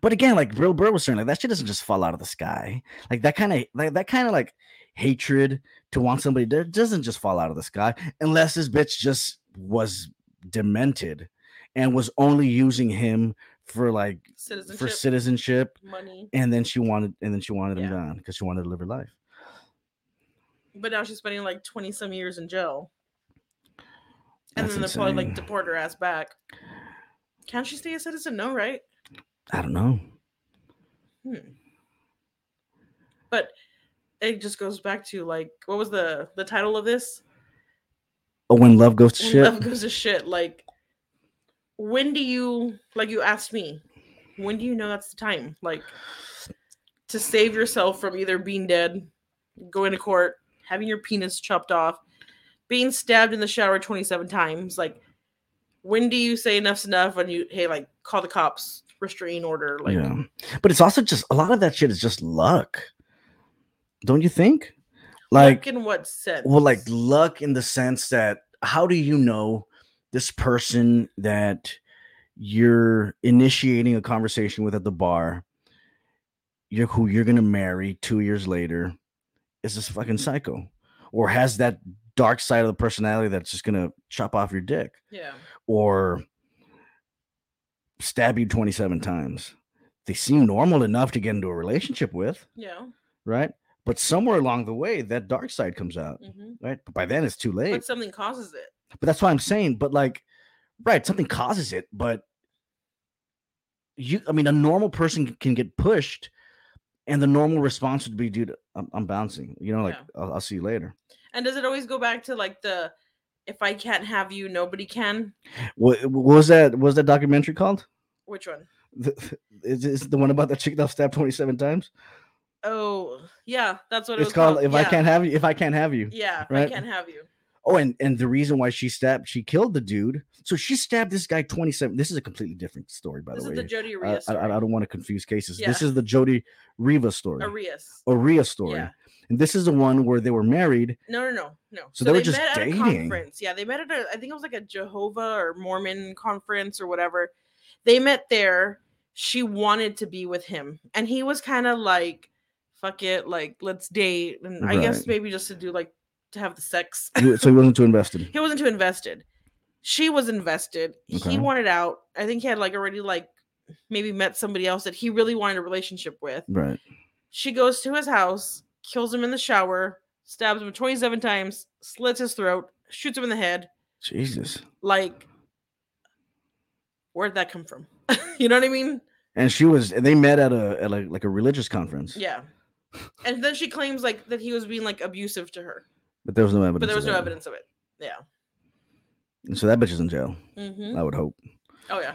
But again, like Bill Burr was saying, like that shit doesn't just fall out of the sky. Like that kind of like that kind of like hatred to want somebody that doesn't just fall out of the sky unless this bitch just was demented and was only using him for like citizenship, for citizenship money. and then she wanted and then she wanted him Yeah. gone because she wanted to live her life. But now she's spending like twenty some years in jail, and That's then they'll probably like deport her ass back. Can she stay a citizen? No, right? I don't know. Hmm. But it just goes back to like what was the the title of this? Oh, when love goes to when shit. love goes to shit. Like, when do you like you asked me? When do you know that's the time? Like, to save yourself from either being dead, going to court, having your penis chopped off, being stabbed in the shower twenty seven times. Like, when do you say enough's enough? And you hey, like, call the cops, restraining order. Like, yeah, but it's also just a lot of that shit is just luck. Don't you think? Like, luck in what sense? well, like luck in the sense that how do you know this person that you're initiating a conversation with at the bar, you're who you're gonna marry two years later, is this fucking psycho, or has that dark side of the personality that's just gonna chop off your dick, yeah, or stab you 27 times. They seem normal enough to get into a relationship with, yeah. right? But somewhere along the way, that dark side comes out, hmm right? But by then, it's too late. But something causes it. But that's why I'm saying, but like, right, something causes it, but you, I mean, a normal person can get pushed, and the normal response would be, dude, I'm, I'm bouncing, you know, like, Yeah. I'll, I'll see you later. And does it always go back to like the if I can't have you, nobody can? What, what was that? What was that documentary called? Which one? The, is, is the one about the chick that stabbed 27 times? Oh, yeah, that's what it It's was called If I Can't Have You. If I Can't Have You. Yeah, right? I can't have you. Oh, and and the reason why she stabbed, she killed the dude. So she stabbed this guy 27. This is a completely different story, by This the is way. the Jodi I, Arias I, story. I don't want to confuse cases. This is the Jodi Riva story. Arias. Oria story. Yeah. And this is the one where they were married. No, no, no, no. So they were just met at a dating. conference. Yeah, they met at a. I think it was like a Jehovah or Mormon conference or whatever. They met there. She wanted to be with him, and he was kind of like, "Fuck it, like let's date." And I guess maybe just to do like to have the sex. So he wasn't too invested. he wasn't too invested. She was invested. Okay. He wanted out. I think he had like already like maybe met somebody else that he really wanted a relationship with. Right. She goes to his house, kills him in the shower, stabs him 27 times, slits his throat, shoots him in the head. Jesus. Like, where'd that come from? you know what I mean? And she was. And they met at a at like like a religious conference. Yeah. And then she claims like that he was being like abusive to her, But there was no evidence. but there of was no that. evidence of it. Yeah. And so that bitch is in jail. hmm I would hope. Oh yeah.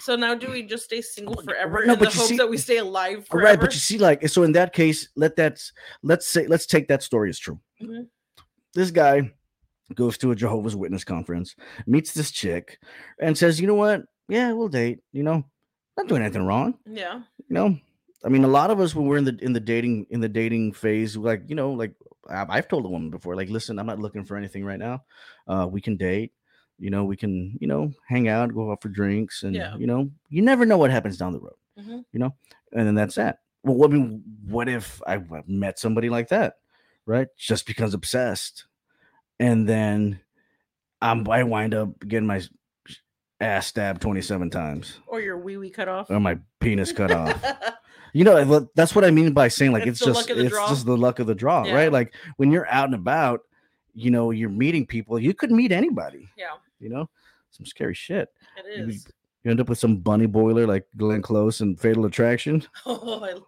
So now do we just stay single forever no, in the hopes see- that we stay alive forever? Right, but you see, like, so in that case, let that let's say let's take that story as true. Mhm. This guy goes to a Jehovah's Witness conference, meets this chick, and says, "You know what? Yeah, we'll date. You know, not doing anything wrong. yeah. You know." I mean, a lot of us when we're in the in the dating in the dating phase, like you know, like I've, I've told a woman before, like, listen, I'm not looking for anything right now. Uh, we can date. You know, we can you know hang out, go out for drinks, and Yeah. you know, you never know what happens down the road Mhm. you know, and then that's that. Well, what, I mean, what if I met somebody like that, right? Just because obsessed, and then I'm I wind up getting my ass stabbed 27 times Or your wee wee cut off. or my penis cut off. You know, that's what I mean by saying like It's it's, just luck of the it's draw. just the luck of the draw, Yeah. right? Like when you're out and about, you know, you're meeting people. You could meet anybody, yeah, you know, some scary shit. it You, you end up with some bunny boiler like Glenn Close and Fatal Attraction. Oh, I, lo-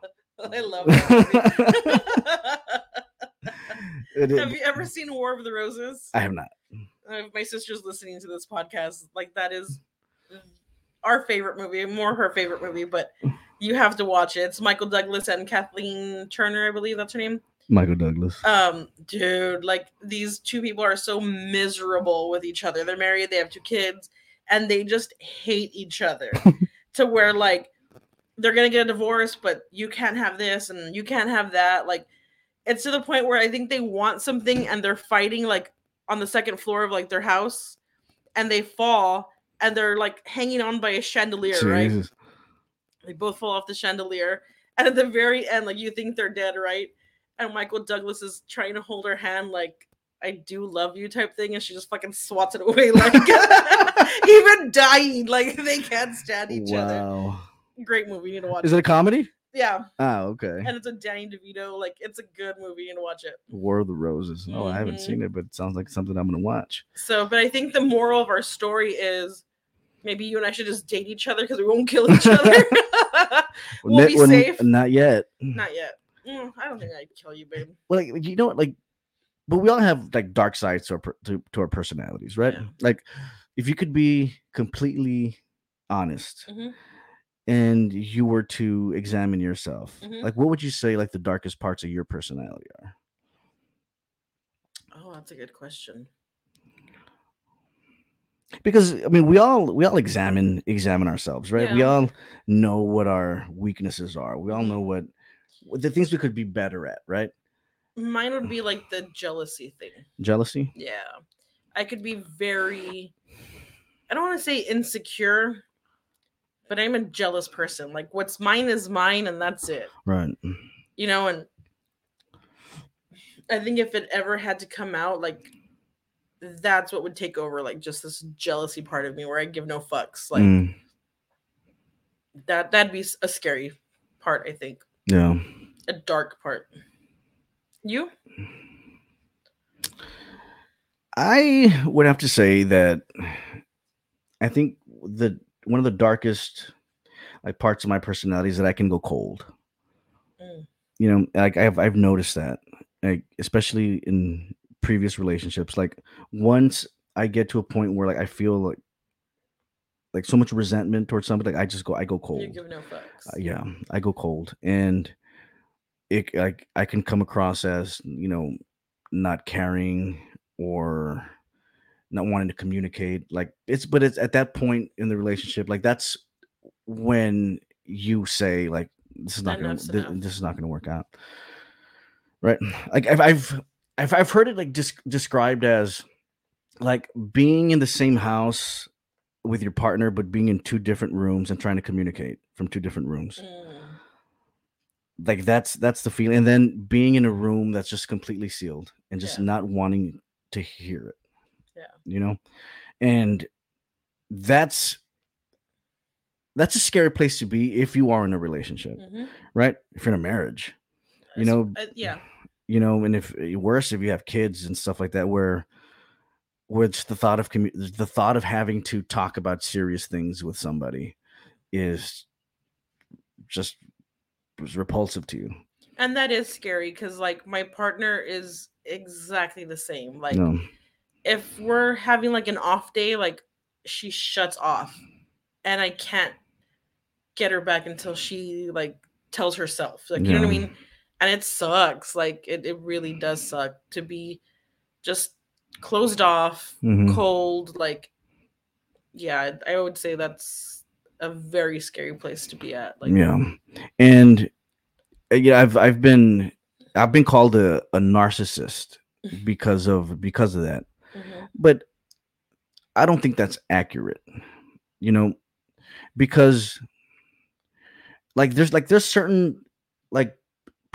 I love that. It- Have you ever seen War of the Roses? I have not. Uh, my sister's listening to this podcast, like that is our favorite movie, more her favorite movie, but you have to watch it. It's Michael Douglas and Kathleen Turner, I believe that's her name. Michael Douglas. Um, dude, like these two people are so miserable with each other. They're married, they have two kids, and they just hate each other to where like they're gonna get a divorce, but you can't have this and you can't have that. Like it's to the point where I think they want something and they're fighting like on the second floor of like their house and they fall and they're like hanging on by a chandelier, right? They both fall off the chandelier. And at the very end, like you think they're dead, right? And Michael Douglas is trying to hold her hand, like, I do love you type thing. And she just fucking swats it away. Like, even dying, like, they can't stand each other. Great movie. You need to watch Is it. a comedy? Yeah. Oh, okay. And it's a Danny DeVito. Like, it's a good movie. and watch it. War of the Roses. Oh, I haven't Mhm. seen it, but it sounds like something I'm gonna watch. So, but I think the moral of our story is maybe you and I should just date each other because we won't kill each other. we'll Ne- be well, n- safe. Not yet. Not yet. Mm, I don't think I'd kill you, babe. Well, like, you know what? Like, but we all have like dark sides to our to, to our personalities, right? Yeah. Like if you could be completely honest Mhm. and you were to examine yourself, Mhm. like what would you say like the darkest parts of your personality are? Oh, that's a good question. Because I mean, we all we all examine examine ourselves, right? We all know what our weaknesses are. We all know mm-hmm. what, what the things we could be better at, right? Mine would mm. be like the jealousy thing. Jealousy. Yeah. I could be very I don't want to say insecure, but I'm a jealous person. Like what's mine is mine and that's it. Right. You know, and I think if it ever had to come out, like that's what would take over, like just this jealousy part of me where I give no fucks. Like Mm, that that'd be a scary part, I think. yeah. A dark part. You? I would have to say that I think the one of the darkest like parts of my personality is that I can go cold. Mm. You know, like I've I've noticed that, like especially in previous relationships. Like once I get to a point where like I feel like like so much resentment towards somebody, like I just go I go cold. You give no fucks. Uh, yeah, I go cold, and it like I can come across as you know not caring or not wanting to communicate. Like it's, but it's at that point in the relationship, like that's when you say like this is not gonna this, this is not gonna work out, right? Like I've I've I've, I've heard it like just described as like being in the same house with your partner but being in two different rooms and trying to communicate from two different rooms Mm, like that's that's the feeling and then being in a room that's just completely sealed and just Yeah. not wanting to hear it Yeah. you know and that's that's a scary place to be if you are in a relationship mhm. right if you're in a marriage you know uh, yeah. You know and if eh, worse if you have kids and stuff like that where where it's the thought of commu- the thought of having to talk about serious things with somebody is just was repulsive to you And that is scary because like my partner is exactly the same. Like no if we're having like an off day, like she shuts off and I can't get her back until she like tells herself. Like you know what I mean? And it sucks. Like it, it really does suck to be just closed off, Mhm. cold, like yeah, I would say that's a very scary place to be at. Like yeah and uh, yeah i've i've been i've been called a, a narcissist because of because of that mhm, but I don't think that's accurate. You know, because like there's like there's certain like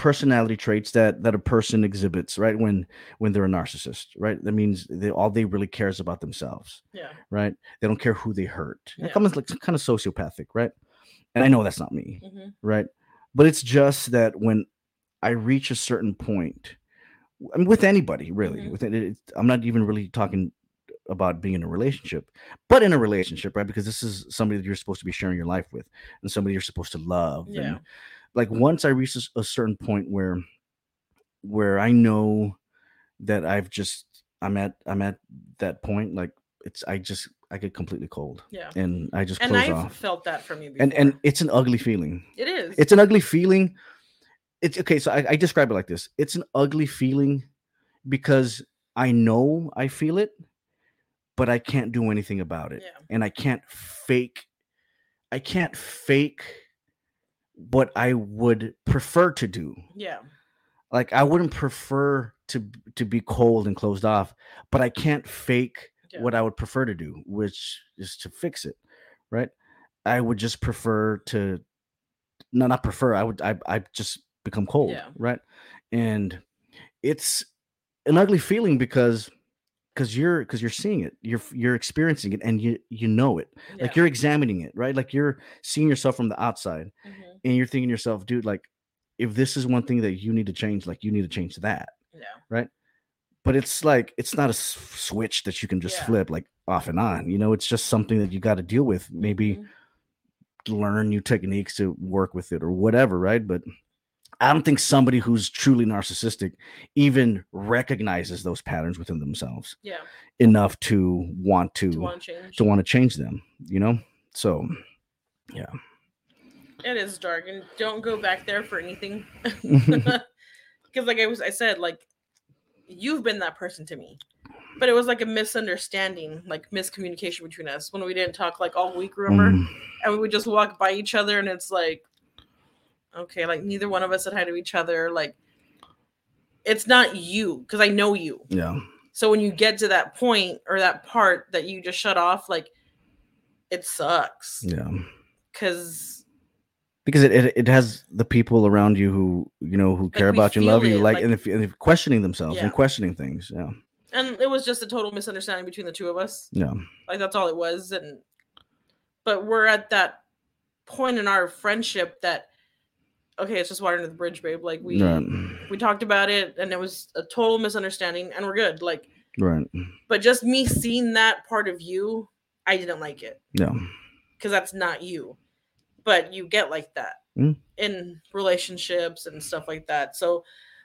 personality traits that that a person exhibits right when when they're a narcissist right that means they all they really cares about themselves yeah. right they don't care who they hurt Yeah. yeah. almost like kind of sociopathic right and i know that's not me mhm, right? But it's just that when I reach a certain point, I mean, with anybody really, Mhm. with it, it, I'm not even really talking about being in a relationship, but in a relationship, right? Because this is somebody that you're supposed to be sharing your life with, and somebody you're supposed to love. Yeah. And like once I reach a certain point where, where I know that I've just I'm at I'm at that point, like it's I just I get completely cold, Yeah. and I just And close I've off, felt that from you before. and and it's an ugly feeling it is. it's an ugly feeling it's okay so I, I describe it like this it's an ugly feeling because i know i feel it but i can't do anything about it yeah. and i can't fake i can't fake what i would prefer to do Yeah. like i wouldn't prefer to to be cold and closed off but i can't fake Yeah. what i would prefer to do which is to fix it right i would just prefer to no not prefer i would i i just become cold Yeah. right and it's an ugly feeling because because you're because you're seeing it you're you're experiencing it and you you know it like you're examining it right like you're seeing yourself from the outside Mhm, and you're thinking to yourself dude like if this is one thing that you need to change like you need to change that Yeah. Right. But it's like it's not a s- switch that you can just Yeah. flip like off and on you know it's just something that you got to deal with maybe Mhm. learn new techniques to work with it or whatever right but I don't think somebody who's truly narcissistic even recognizes those patterns within themselves Yeah. enough to want to To want to change. to want to change them. You know, so yeah. It is dark, and don't go back there for anything. Because, like I was, I said, like you've been that person to me, but it was like a misunderstanding, like miscommunication between us when we didn't talk like all week. Remember, mm, and we would just walk by each other, and it's like, okay, like neither one of us said hi to each other. Like, it's not you because I know you. yeah, So when you get to that point or that part that you just shut off, like it sucks yeah. because because it, it, it has the people around you who you know who care we about you love feel you like, like- and, if, and if questioning themselves Yeah. and questioning things yeah and it was just a total misunderstanding between the two of us. yeah Like that's all it was. And but we're at that point in our friendship that okay, it's just water under the bridge, babe. Like we right we talked about it and it was a total misunderstanding and we're good. Like right but just me seeing that part of you, I didn't like it. yeah because that's not you. But you get like that Mm. in relationships and stuff like that. So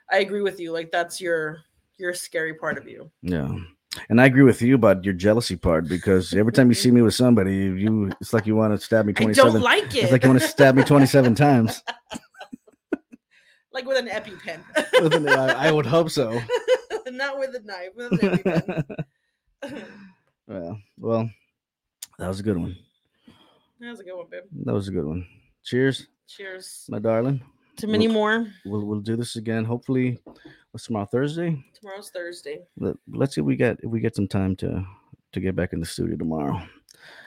I agree with you. Like that's your your scary part of you. yeah and i agree with you about your jealousy part because every time you see me with somebody you it's like you want to stab me 27 don't like it. it's like you want to stab me 27 times like with an EpiPen. With an- I, I would hope so Not with a knife, with an EpiPen. well well that was a good one that was a good one, babe. that was a good one cheers Cheers my darling to many Well- more. we'll, we'll do this again hopefully what's tomorrow thursday Tomorrow's Thursday. Let, let's see if we get if we get some time to to get back in the studio tomorrow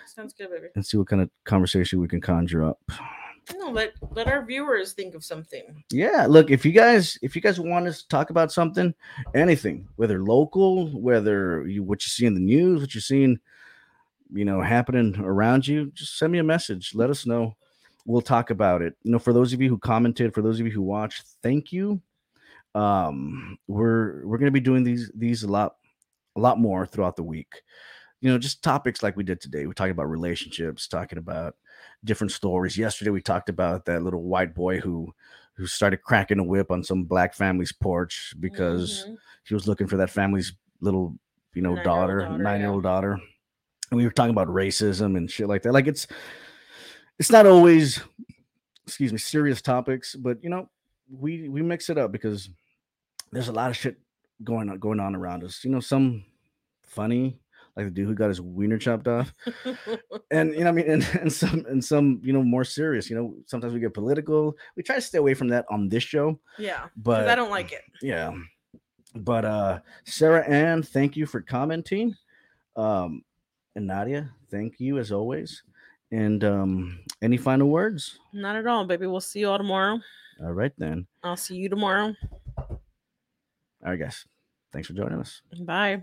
Sounds good, baby. and see what kind of conversation we can conjure up. No, let let our viewers think of something. Yeah, look, if you guys if you guys want us to talk about something, anything, whether local, whether you what you see in the news, what you're seeing, you know, happening around you, just send me a message. Let us know. We'll talk about it. You know, for those of you who commented, for those of you who watched, thank you. Um, we're we're gonna be doing these these a lot a lot more throughout the week. You know, just topics like we did today. We're talking about relationships, talking about different stories. Yesterday we talked about that little white boy who who started cracking a whip on some black family's porch because Mhm. he was looking for that family's little, you know, daughter, daughter, nine-year-old daughter. And we were talking about racism and shit like that. Like it's it's not always excuse me, serious topics, but you know, we we mix it up because there's a lot of shit going on going on around us. You know, some funny, like the dude who got his wiener chopped off and you know, I mean, and, and some and some, you know, more serious. You know, sometimes we get political. We try to stay away from that on this show, yeah, but I don't like it. yeah. But uh Sarah Ann, thank you for commenting. Um and Nadia, thank you as always. And um any final words? Not at all, baby. We'll see you all tomorrow. All right then. I'll see you tomorrow. All right, guys. Thanks for joining us. Bye.